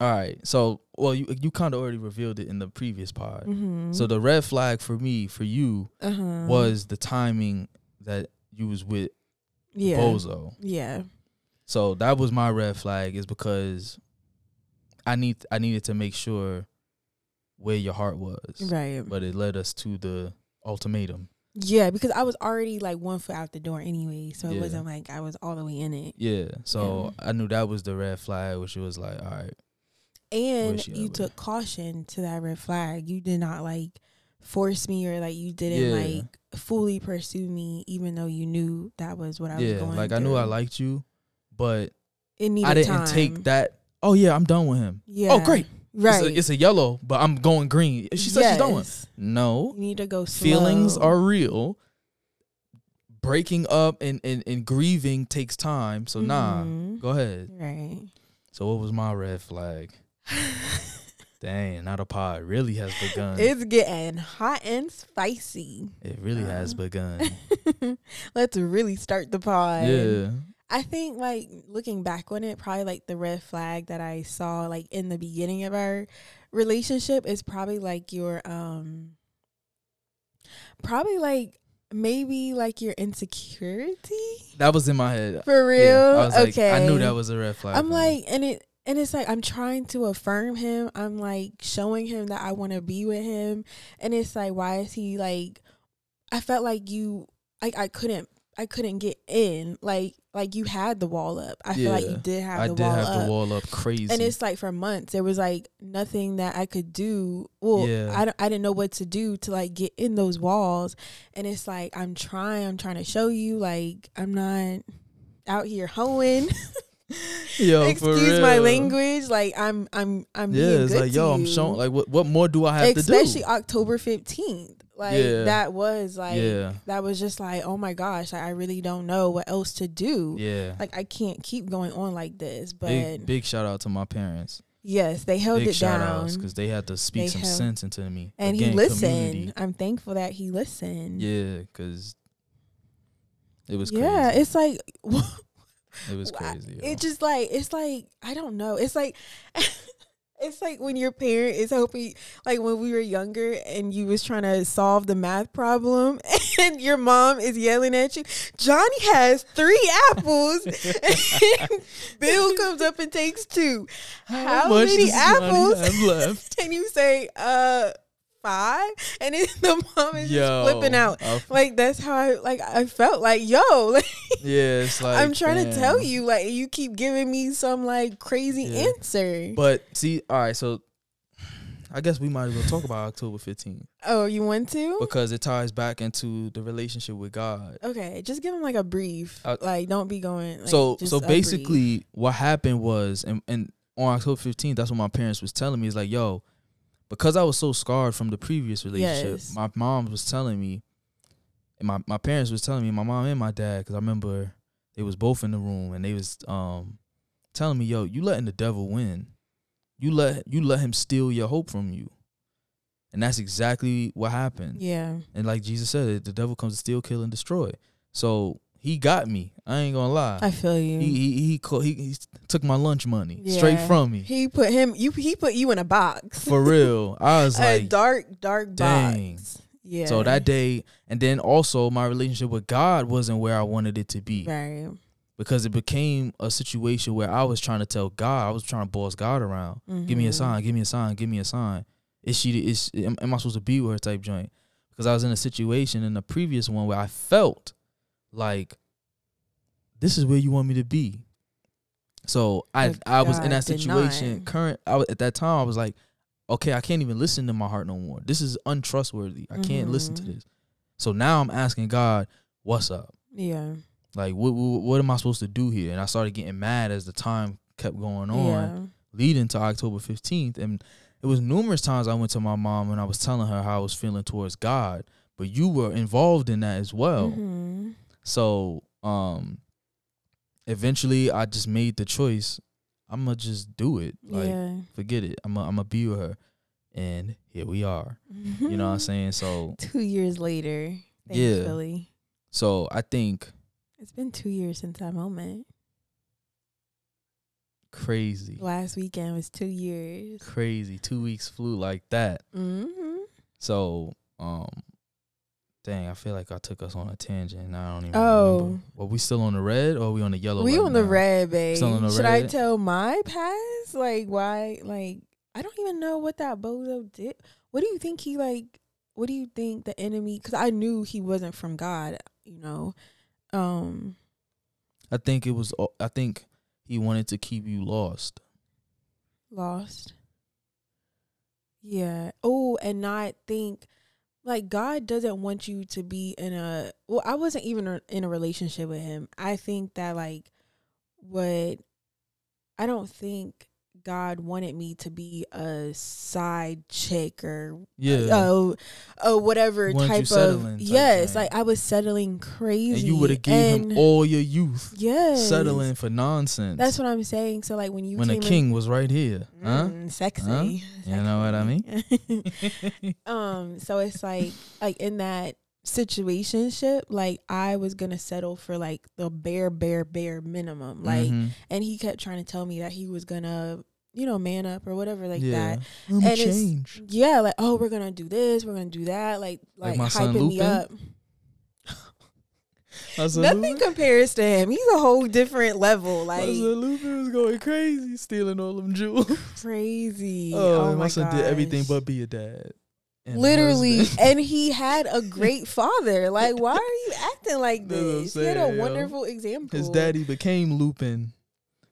All right. So, well, you you kind of already revealed it in the previous pod. Mm-hmm. So the red flag for me, for you, uh-huh. was the timing that you was with yeah. Bozo. Yeah. So that was my red flag, is because I need I needed to make sure where your heart was, Right. but it led us to the ultimatum. Yeah, because I was already like one foot out the door anyway, so it Yeah. wasn't like I was all the way in it. Yeah. So I knew that was the red flag, which was like, all right, And you took caution to that red flag. You did not like force me or like you didn't Yeah. like fully pursue me, even though you knew that was what I was yeah, going. like I knew I liked you, but it needed I didn't time. take that. Oh yeah, I'm done with him. Yeah. Oh great, Right. It's a, it's a yellow, but I'm going green. She said she's going. No, You need to go slow. feelings are real. Breaking up and, and, and grieving takes time. So nah, Mhm. go ahead. Right. So what was my red flag? Dang, now the pod really has begun. It's getting hot and spicy. it really has Uh. begun. Let's really start the pod. yeah. I think like looking back on it, probably like the red flag that I saw like in the beginning of our relationship is probably like your um probably like maybe like your insecurity. That was in my head. For real? Yeah, I was like, okay. I knew that was a red flag. I'm for me. like and it and it's like I'm trying to affirm him. I'm like showing him that I want to be with him and it's like why is he like I felt like you like I couldn't I couldn't get in. Like like you had the wall up. I feel like you did have I the did wall have up. the wall up crazy. And it's like for months there was like nothing that I could do. Well, Yeah. I, don't- I didn't know what to do to like get in those walls. And it's like I'm trying, I'm trying to show you like I'm not out here hoeing. yo, Excuse my language. Like I'm I'm I'm Yeah, it's good like yo, I'm showing like what what more do I have Especially to do? Especially October 15th. Like Yeah. that was like yeah, that was just like, oh my gosh, like, I really don't know what else to do. yeah. Like I can't keep going on like this. But big big shout out to my parents. yes, they held big it shout down. because they had to speak They some held- sense into me. and Again, he listened. community. I'm thankful that he listened. Yeah, because it was Yeah, crazy. it's like it was crazy. yo. It just like it's like I don't know. It's like it's like when your parent is hoping like when we were younger and you was trying to solve the math problem and your mom is yelling at you, Johnny has three apples and Bill comes up and takes two. How, much many apples? left? and you say, uh five and then the mom is Yo, just flipping out. I- Like that's how I like I felt like yo like yeah, it's like I'm trying to tell you, like you keep giving me some like crazy Yeah. answer. But see, all right, so I guess we might as well talk about October 15th oh, you want to? because it ties back into the relationship with God. Okay, just give him like a brief. Uh, like, don't be going. Like, so so a brief. basically what happened was and, and on October 15th that's what my parents was telling me is like yo because I was so scarred from the previous relationship Yes. my mom was telling me and my, my parents was telling me my mom and my dad because I remember they was both in the room and they was um telling me yo you letting the devil win. You let you let him steal your hope from you. And that's exactly what happened. Yeah, and like Jesus said the devil comes to steal kill and destroy. So he got me I ain't gonna lie I feel you. he He, he he, he he took my lunch money straight from me. He put him. You he put you in a box. For real. I was a like dark, dark dang. box. Yeah. so that day and then also my relationship with God wasn't where I wanted it to be right. because it became a situation where I was trying to tell God, I was trying to boss God around. Give me a Mhm. sign, give me a sign, give me a sign. Is she is am, am I supposed to be with her type joint? Because I was in a situation in the previous one where I felt like this is where you want me to be. So I I was in that situation. Current I, was- at that time I was like, okay, I can't even listen to my heart no more. This is untrustworthy. I can't listen to this. So now I'm asking God, what's up? Yeah. Like what, what what am I supposed to do here? And I started getting mad as the time kept going on Yeah. leading to October 15th. And it was numerous times I went to my mom and I was telling her how I was feeling towards God, but you were involved in that as well. Mhm. So, um, eventually I just made the choice. I'm gonna just do it. Like, yeah. forget it. I'm gonna be with her. And here we are. You know what I'm saying? So, Two years later, Yeah. thankfully. so I think It's been two years since that moment. crazy, Last weekend was two years. crazy. Two weeks flew like that. Mm-hmm. So, um, dang, I feel like I took us on a tangent. I don't even Oh. remember. Were we still on the red or are we on the yellow? We right on the red, babe. Still on the Should I tell my past? Like why? Like I don't even know what that bozo did. What do you think he like? What do you think the enemy? Because I knew he wasn't from God. You know. Um. I think it was. I think he wanted to keep you lost. lost. Yeah. Oh, and not think like God doesn't want you to be in a well, I wasn't even in a relationship with him. I think that like what I don't think God wanted me to be a side chick or Yeah. uh, uh whatever Wanted you type settling of type yes, thing. like I was settling crazy. and you would have gave him all your youth yeah, settling for nonsense. That's what I'm saying. So like when you when a came in- king was right here, huh? Mm, sexy. Huh? You know what I mean? um, so it's like like in that situationship, like I was gonna settle for like the bare, bare, bare minimum. Like Mhm. and he kept trying to tell me that he was gonna, you know, man up or whatever like yeah. that. I'm And it's- change. Yeah, like, oh, we're gonna do this, we're gonna do that, like Like like, my son hyping me up. Nothing Lupin, compares to him. He's a whole different level. I Like said, Lupin was going crazy, stealing all them jewels. crazy. Oh, Oh, and my, my son did everything but be a dad. And literally husband. and he had a great father like why are you acting like this he had a yo. wonderful example His daddy became lupin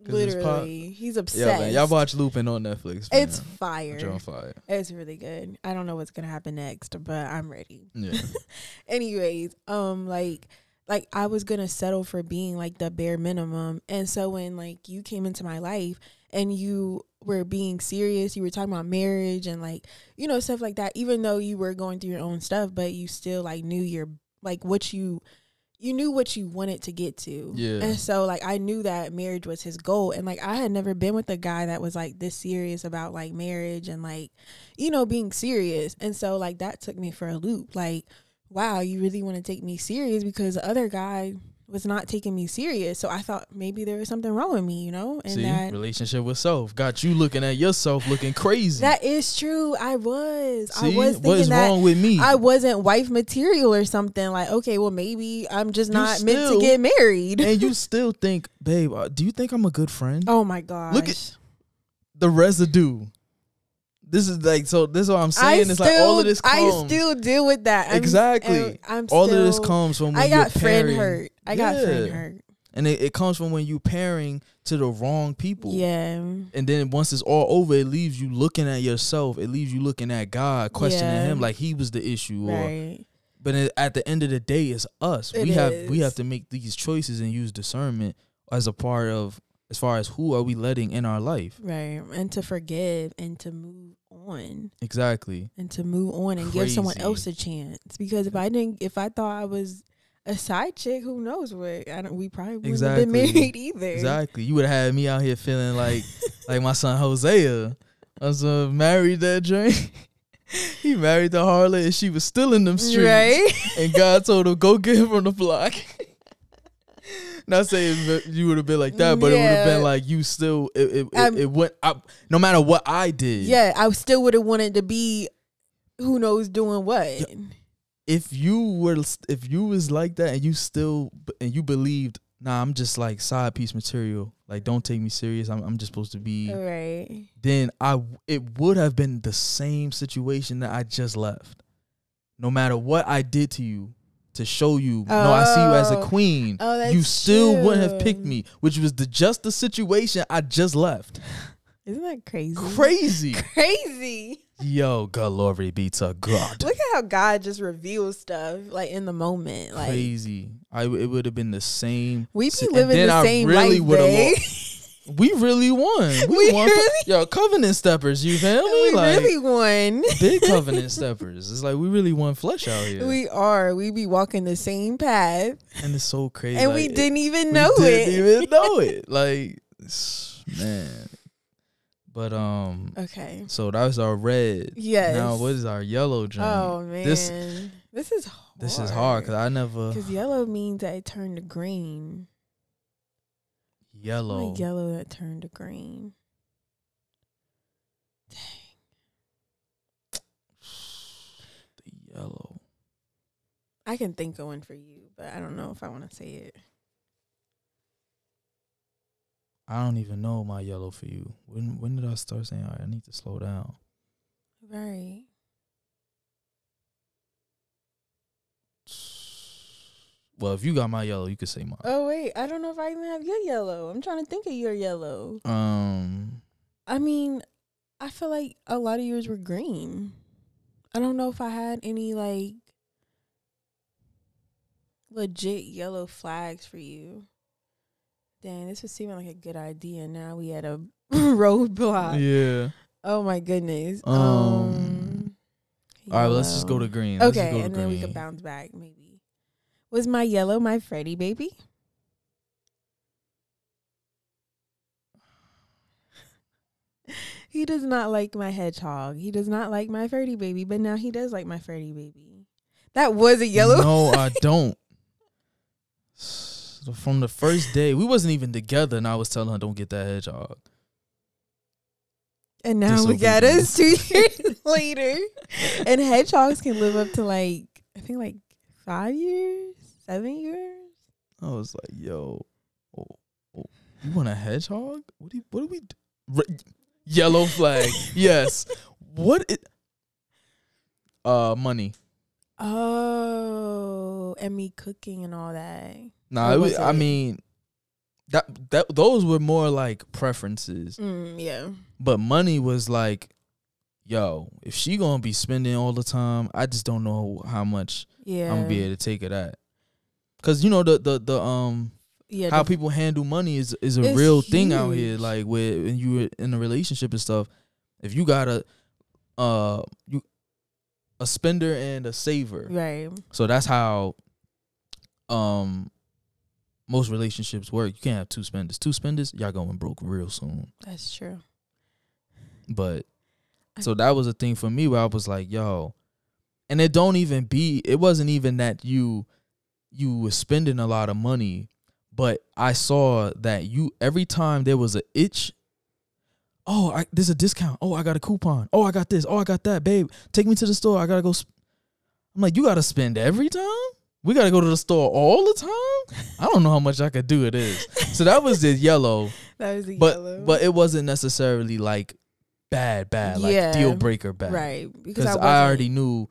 literally he's obsessed Yeah, man. Y'all watch Lupin on Netflix. Man. it's fire fire. it's really good i don't know what's gonna happen next but i'm ready Yeah. anyways um like like i was gonna settle for being like the bare minimum and so when like you came into my life and you were being serious you were talking about marriage and like you know stuff like that even though you were going through your own stuff but you still like knew your like what you you knew what you wanted to get to. Yeah. and so like i knew that marriage was his goal. And like i had never been with a guy that was like this serious about like marriage and like you know being serious. And so like that took me for a loop. Like wow you really want to take me serious because the other guy was not taking me serious so i thought maybe there was something wrong with me you know and See, that relationship with self got you looking at yourself looking crazy. that is true i was See, i was what thinking is that wrong with me? I wasn't wife material or something like okay well maybe i'm just You not meant to get married and you still think, babe, uh, do you think I'm a good friend? oh my god Look at- the residue. This is like so. This is what I'm I saying. still, it's like all of this I still deal with that. I'm, exactly. I'm, all of this comes from when I got friend pairing- hurt. I got friend hurt. and it, it comes from when you pairing to the wrong people. Yeah. And then once it's all over, it leaves you looking at yourself. It leaves you looking at God, questioning Yeah. Him like He was the issue. Or, Right. but it, at the end of the day, it's us. It we have we have to make these choices and use discernment as a part of as far as who are we letting in our life. Right. And to forgive and to move on Exactly. and to move on and give someone else a chance. Because if I didn't, if I thought I was a side chick, who knows what? I don't. We probably wouldn't have been Exactly. married either. Exactly. You would have had me out here feeling like like my son Hosea. I was uh, married that drink. he married the harlot and she was still in them streets. Right. And God told him, go get him from the block. Not saying you would have been like that, but it would have been like you still it it, it, it went up no matter what I did. yeah. I still would have wanted to be, who knows, doing what. If you were if you was like that and you still and you believed, nah, I'm just like side piece material. Like don't take me serious. I'm I'm just supposed to be Right. then I it would have been the same situation that I just left. No matter what I did to you to show you, no, I see you as a Oh. queen. Oh, that's you still wouldn't have picked me, which was the just the situation I just left. Isn't that crazy? Crazy. Crazy. Yo, glory be to God. Look at how God just reveals stuff like in the moment. Like Crazy. I it would have been the same. we be living the I same really life, lo- We really won. We, We won. really- Yo, covenant steppers. You feel me? we like really won. big covenant steppers. It's like we really won flesh out here. We are. We be walking the same path, and it's so crazy. and like, we didn't even know it. we know didn't even know it. Like, man. But um, Okay. so that was our red. Yes. Now what is our yellow drink? Oh man, This this is hard. this is hard because I never because yellow means that it turned to green. Yellow. Like yellow that turned to green. Dang. The yellow. I can think of one for you, but I don't know if I want to say it. I don't even know my yellow for you. When when did I start saying all right, I need to slow down? Right. Well, if you got my yellow, you could say mine. Oh wait, I don't know if I even have your yellow. I'm trying to think of your yellow. Um, I mean, I feel like a lot of yours were green. I don't know if I had any like legit yellow flags for you. Dang, this was seeming like a good idea. Now we had a roadblock. Yeah. Oh my goodness. Um, Um. All right, let's just go to green. Okay, and then we green. could bounce back maybe. Was my yellow my Freddy baby? he does not like my hedgehog. He does not like my Freddy baby, but now he does like my Freddy baby. That was a yellow. No, I don't. So from the first day, we wasn't even together, and I was telling her, "Don't get that hedgehog." And now we got us two years later. And hedgehogs can live up to like I think like five years, seven years. I was like, "Yo, oh, oh, you want a hedgehog? What do you, what do we? Do? Re- yellow flag, yes. What? It, uh, money. Oh, and me cooking and all that. Nah, it was I mean, that that those were more like preferences, Mm, yeah. but money was like, yo, if she gonna be spending all the time, I just don't know how much Yeah. I'm gonna be able to take of that. Cause you know the the the um yeah. how people handle money is is a real thing out here. Like where when you in a relationship and stuff, if you got a uh you a spender and a saver, Right. so that's how um most relationships work. You can't have two spenders. Two spenders, y'all going broke real soon. That's true. But so that was a thing for me where I was like, yo, and it don't even be. It wasn't even that you you were spending a lot of money, but I saw that you every time there was a itch. Oh, I, there's a discount. Oh, I got a coupon. Oh, I got this. Oh, I got that, babe. Take me to the store. I gotta go. Sp-. I'm like, you gotta spend every time. We gotta go to the store all the time. I don't know how much I could do it is. So that was the yellow That was the but yellow. but it wasn't necessarily like bad bad like Yeah. deal breaker bad right because I, I, already knew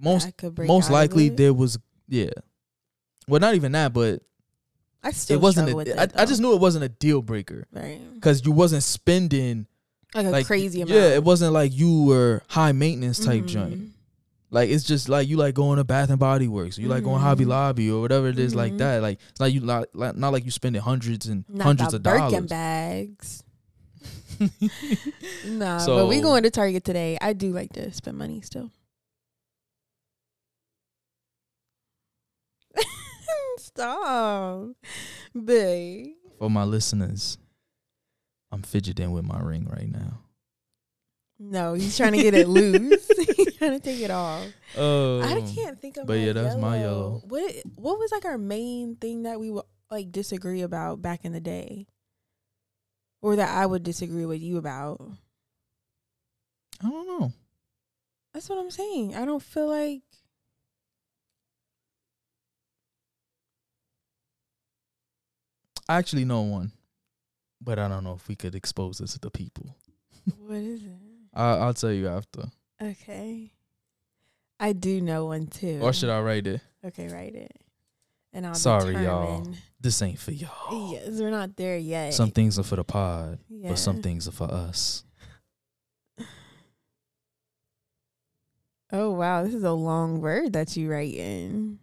most I could break most likely there was yeah well not even that but I still it wasn't a, I, I just knew it wasn't a deal breaker right because you wasn't spending like a like crazy amount. yeah it wasn't like you were high maintenance type Mhm. joint like it's just like you like going to Bath and Body Works, you like going Hobby Mhm. Lobby or whatever it is like Mhm. that. Like it's not you like, like not like you spending hundreds and Not hundreds of Birkin dollars. bags. Nah, but So- we going to Target today. I do like to spend money still. Stop, babe. For my listeners, I'm fidgeting with my ring right now. No, he's trying to get it loose. he's trying to take it off. Oh, I can't think of. but my yeah, that's my yellow. What What was like our main thing that we would like disagree about back in the day, or that I would disagree with you about? I don't know. That's what I'm saying. I don't feel like. I actually know one, but I don't know if we could expose this to the people. What is it? I, I'll tell you after, Okay. I do know one too. or should I write it? Okay, write it. And I'll Sorry, y'all. This ain't for y'all. Yes, we're not there yet. Some things are for the pod, yeah. but some things are for us. Oh wow, this is a long word that you write in.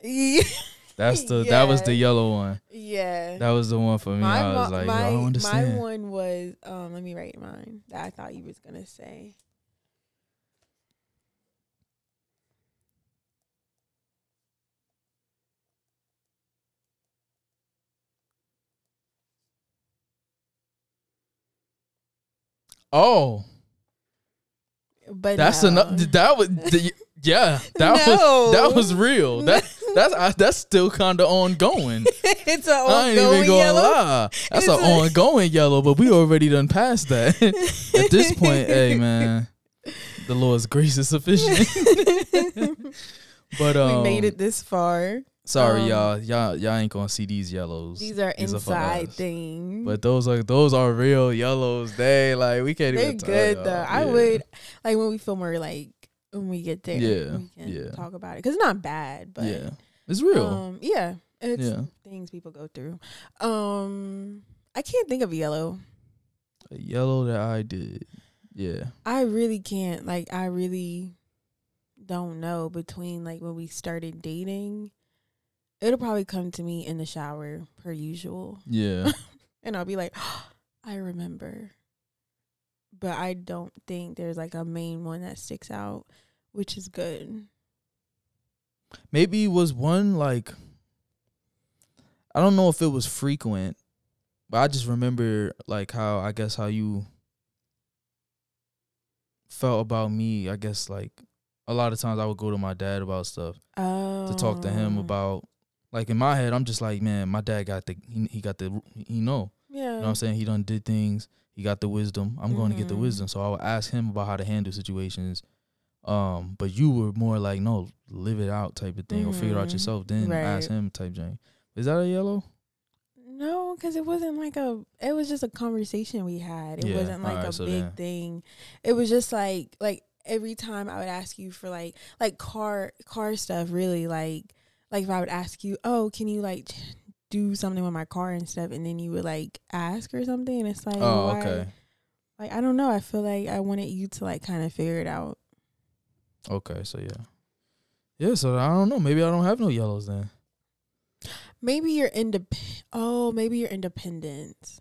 That's the that was the yellow one. yeah. That was the one for me. my, I was like, my, I don't understand. my one was um let me write mine that I thought you was gonna say. oh, But that's no. enough. That was the, yeah. That No. was that was real. That that's I, that's still kind of ongoing. it's an I ain't even ongoing gonna yellow. lie. That's an ongoing yellow, but we already done passed that. At this point, hey man, the Lord's grace is sufficient. but um, we made it this far. Sorry, um, y'all. Y'all y'all ain't gonna see these yellows. These are for inside things. But those are those are real yellows. They like we can't They're even. tell good though. I would like when we film more like when we get there. Yeah, we can yeah. talk about it because it's not bad. But yeah, it's real. Um, yeah, it's Yeah. things people go through. Um, I can't think of yellow. A yellow that I did. Yeah. I really can't. Like, I really don't know between like when we started dating. It'll probably come to me in the shower per usual. Yeah. And I'll be like, I remember. But I don't think there's like a main one that sticks out, which is good. Maybe it was one like I don't know if it was frequent, but I just remember like how I guess how you felt about me. I guess like a lot of times I would go to my dad about stuff Oh. to talk to him about like in my head I'm just like, man, my dad got the he, he got the he know. Yeah. You know what I'm saying? He done did things. He got the wisdom. I'm going to get the Mhm. wisdom. So I would ask him about how to handle situations. Um, but you were more like, no, live it out type of thing, or figure it out Mhm. yourself. Then ask Right. him type thing. Is that a yellow? No, because it wasn't like a. It was just a conversation we had. It Yeah, wasn't like alright, a so big then- thing. It was just like like every time I would ask you for like like car car stuff. Really like like if I would ask you, oh, can you like do something with my car and stuff, and then you would like ask or something, and it's like, Oh, why- okay. Like I don't know. I feel like I wanted you to like kind of figure it out. Okay, so yeah. Yeah, so I don't know. Maybe I don't have no yellows then. Maybe you're indep- Oh, maybe you're independent.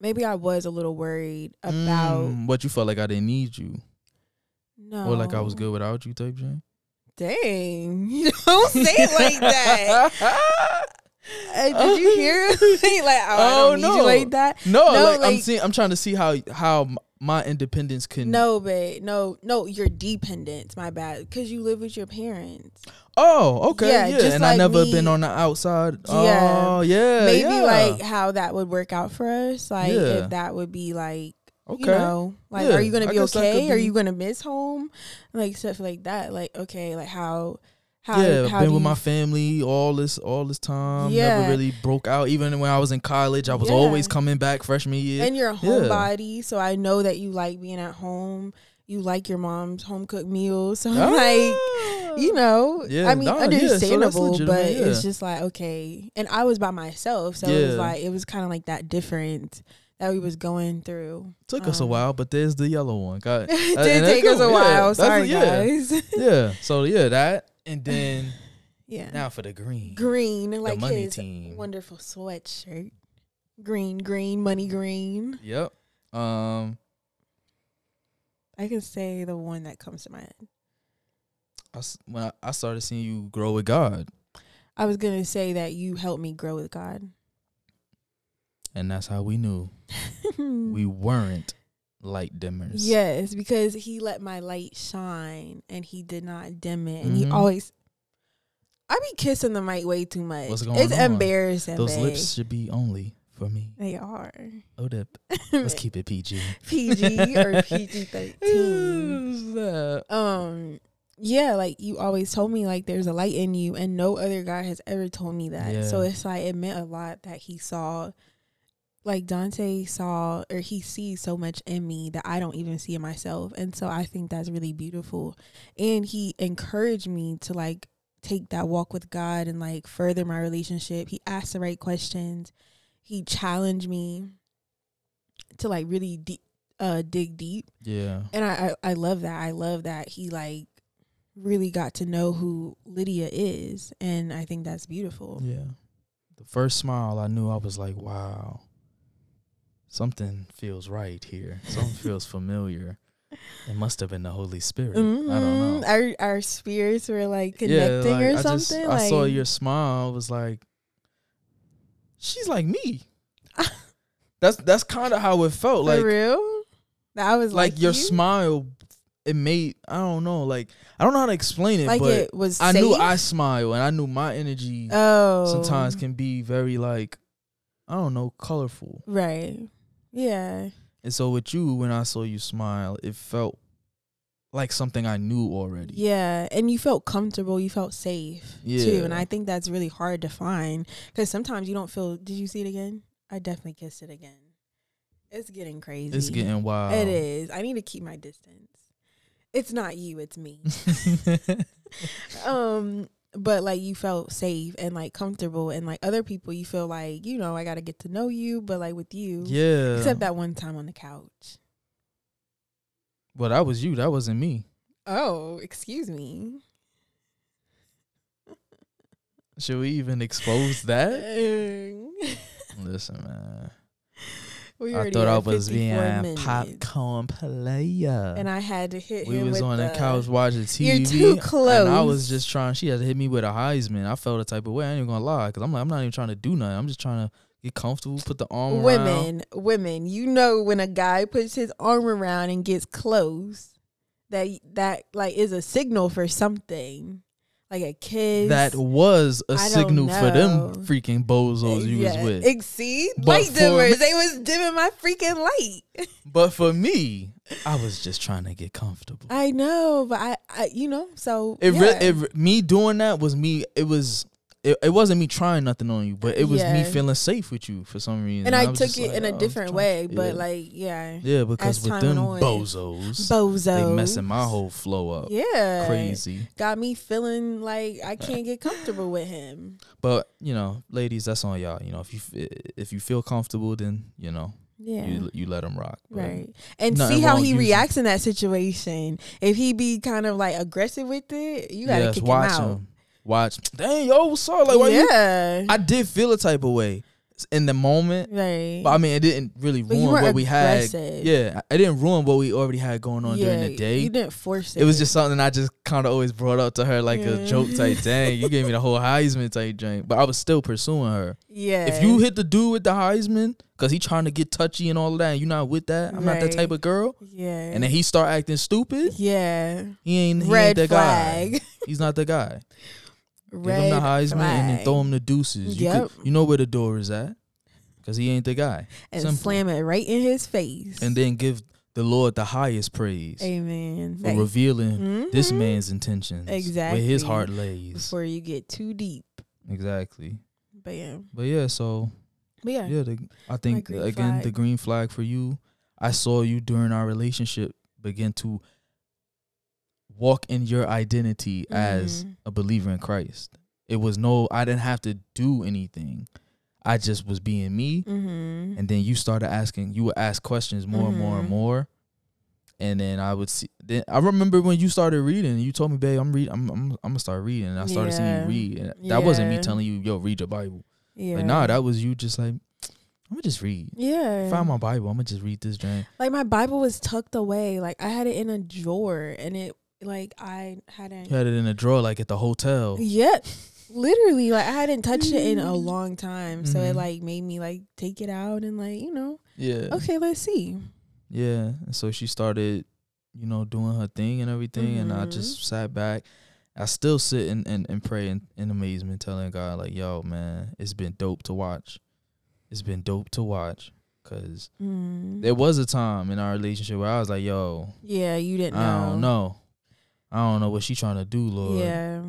Maybe I was a little worried about Mm, what you felt like I didn't need you. no, Or like I was good without you type thing. Dang, you don't say it like that. Uh, did you hear? like, oh, I Oh, don't need no. you like that. No, No, like, I'm seeing I'm trying to see how how my independence can No, but no, no, your dependence. My bad, because you live with your parents. Oh, okay, Yeah, yeah. and I never me- been on the outside. Yeah. Oh, yeah. Maybe yeah. like how that would work out for us. Like Yeah. if that would be like. okay. You know, like, are you gonna be okay? could Are you gonna miss home? Like stuff like that. Like okay, like how, how, yeah, how been with you my family all this all this time. Yeah. Never really broke out. Even when I was in college, I was Yeah. always coming back freshman year. and you're a Yeah. homebody, so I know that you like being at home. You like your mom's home cooked meals, so Ah. like you know, Yeah, I mean, nah, yeah, so understandable, but it's just like okay. And I was by myself, so it was like it was kind of like that difference that we was going through. Took us a Um, while, but there's the yellow one. Got it did take us a yeah, while. a- Sorry, yeah. guys. yeah. So yeah, that and then yeah, now for the green. green, like money his team. wonderful sweatshirt. Green, green, money green. Yep. Um, I can say the one that comes to my head. I s when I, I started seeing you grow with God, I was gonna say that you helped me grow with God. and that's how we knew we weren't light dimmers. yes, because he let my light shine and he did not dim it. And he Mhm. always I be kissing the mic way too much. What's going it's on? embarrassing. Those babe. lips should be only for me. They are. Odip. Let's keep it PG. PG or PG thirteen. Um yeah, like you always told me like there's a light in you and no other guy has ever told me that. So it's like it meant a lot that he saw like Dante saw or he sees so much in me that I don't even see in myself. And so I think that's really beautiful. And he encouraged me to like take that walk with God and like further my relationship. He asked the right questions. He challenged me to like really deep uh dig deep Yeah. and I, I I love that. I love that he like really got to know who Lydia is, and I think that's beautiful. Yeah. The first smile, I knew I was like, wow, something feels right here. Something feels familiar. It must have been the Holy Spirit. I don't know. Mhm. Our our spirits were like connecting yeah, like, or I just- something. I saw your smile. Was like, she's like me. that's that's kind of how it felt. for Like real. That was like, like, your you? smile. It made I don't know. Like I don't know how to explain it, like but it was. I knew? I smile and I knew my energy Oh, sometimes can be very like I don't know colorful. right. Yeah, And so with you, when I saw you smile, it felt like something I knew already. yeah, and you felt comfortable. You felt safe yeah. too, and I think that's really hard to find because sometimes you don't feel. Did you see it again? I definitely kissed it again. It's getting crazy. It's getting wild. It is. I need to keep my distance. It's not you, it's me. um, but like you felt safe and like comfortable and like other people you feel like, you know, I gotta get to know you, but like with you. yeah. Except that one time on the couch. Well, that was you. That wasn't me. Oh, excuse me. Should we even expose that? Listen, man. I thought I was being a minutes. popcorn player. and I had to hit we was on the, the couch watching TV. You're too And I was just trying. She had to hit me with a Heisman. I felt a type of way. I ain't even gonna lie, because I'm like, I'm not even trying to do nothing. I'm just trying to get comfortable, put the arm around. women, women. You know when a guy puts his arm around and gets close, that that like is a signal for something, like a kiss. That was a I signal for them freaking bozos you Yeah. was with. Ex- See, But light dimmers. They was dimming my freaking light. But for me, I was just trying to get comfortable. I know, but I, I you know, so It, yeah. re- it me doing that was me. It was. It, it wasn't me trying nothing on you, but it was me feeling safe with you for some reason. and I, was took it like, in oh, a I'm different way, but yeah. like, yeah, yeah, because with them on. bozos, bozo, they messing my whole flow up. yeah, Crazy. got me feeling like I can't get comfortable with him. But you know, ladies, that's on y'all. You know, if you if you feel comfortable, then you know Yeah. you you let them rock. Right. And see how he reacts in that situation. If he be kind of like aggressive with it, you gotta yes, kick him out. him. Watch. Dang, yo, what's up? Like, why you? yeah. I did feel a type of way in the moment, right. but I mean, it didn't really But you ruin weren't what we had. Yeah, it didn't ruin what we already had going on during the You day. didn't force it. It was just something I just kind of always brought up to her like a joke type. Dang, you gave me the whole Heisman type drink, but I was still pursuing her. yeah. If you hit the dude with the Heisman, cause he trying to get touchy and all of that, and you not with that, I'm not that type of girl. yeah. And then he start acting stupid. yeah. He ain't, he Red ain't the flag. guy. He's not the guy. Red Give him the Heisman flag. and then throw him the deuces. You, Yep. could, you know where the door is at, cause he ain't the guy. and Simple. slam it right in his face. And then give the Lord the highest praise Amen. for revealing this Mhm. man's intentions, Exactly. where his heart lays. before you get too deep. Exactly. But yeah. But yeah, so But yeah. yeah, the, I think again the green flag for you. I saw you during our relationship begin to walk in your identity as Mhm. a believer in Christ. It was no, I didn't have to do anything. I just was being me, Mm-hmm. and then you started asking. You would ask questions more and more and Mhm. more, and then I would see. Then I remember when you started reading. You told me, "Babe, I'm read. I'm I'm, I'm gonna start reading." And I started seeing you read, and that wasn't me telling you, "Yo, read your Bible." Yeah. Like, nah, that was you just like, I'm gonna just read. yeah. Find my Bible. I'm gonna just read this drink. like my Bible was tucked away. Like I had it in a drawer, and it like I hadn't. You had it in a drawer, like at the hotel. Yeah, literally. Like I hadn't touched it in a long time, so it Mhm. like made me like take it out and like you know. Yeah, Okay, let's see. yeah. And so she started, you know, doing her thing and everything, and I Mhm. just sat back. I still sit and, and, and pray in, in amazement, telling God like, "Yo, man, it's been dope to watch. It's been dope to watch." Cause Mm. there was a time in our relationship where I was like, "Yo, Yeah, you didn't know. I don't know, I don't know what she trying to do, Lord. Yeah,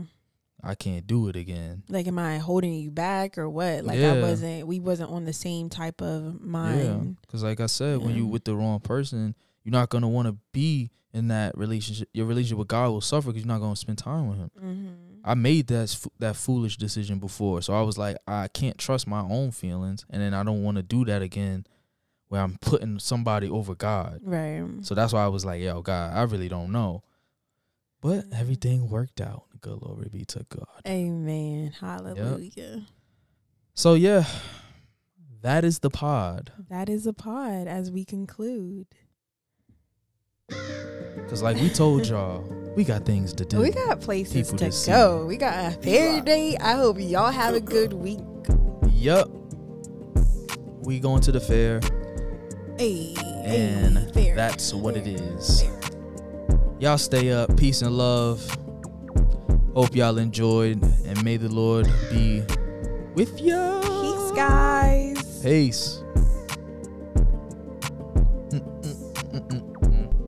I can't do it again." like am I holding you back or what? Like I wasn't. We wasn't on the same type of mind. Yeah. Because, like I said, when you Yeah. with the wrong person, you're not gonna want to be in that relationship. Your relationship with God will suffer because you're not gonna spend time with Him. Mm-hmm. I made that that foolish decision before, so I was like, I can't trust my own feelings, and then I don't want to do that again, where I'm putting somebody over God. Right. So that's why I was like, Yo, God, I really don't know. But Mhm. everything worked out. Good Lord be to God. Amen. Hallelujah. So yeah, that is the pod. That is a pod as we conclude. Cause like we told y'all, we got things to do. We got places People to to go. We got a fair day. I hope y'all have a good week. Yup. We going to the fair, Hey, and hey, fair, that's what it is. fair. Y'all stay up. Peace and love. Hope y'all enjoyed, and may the Lord be with y'all. Peace, guys. Peace.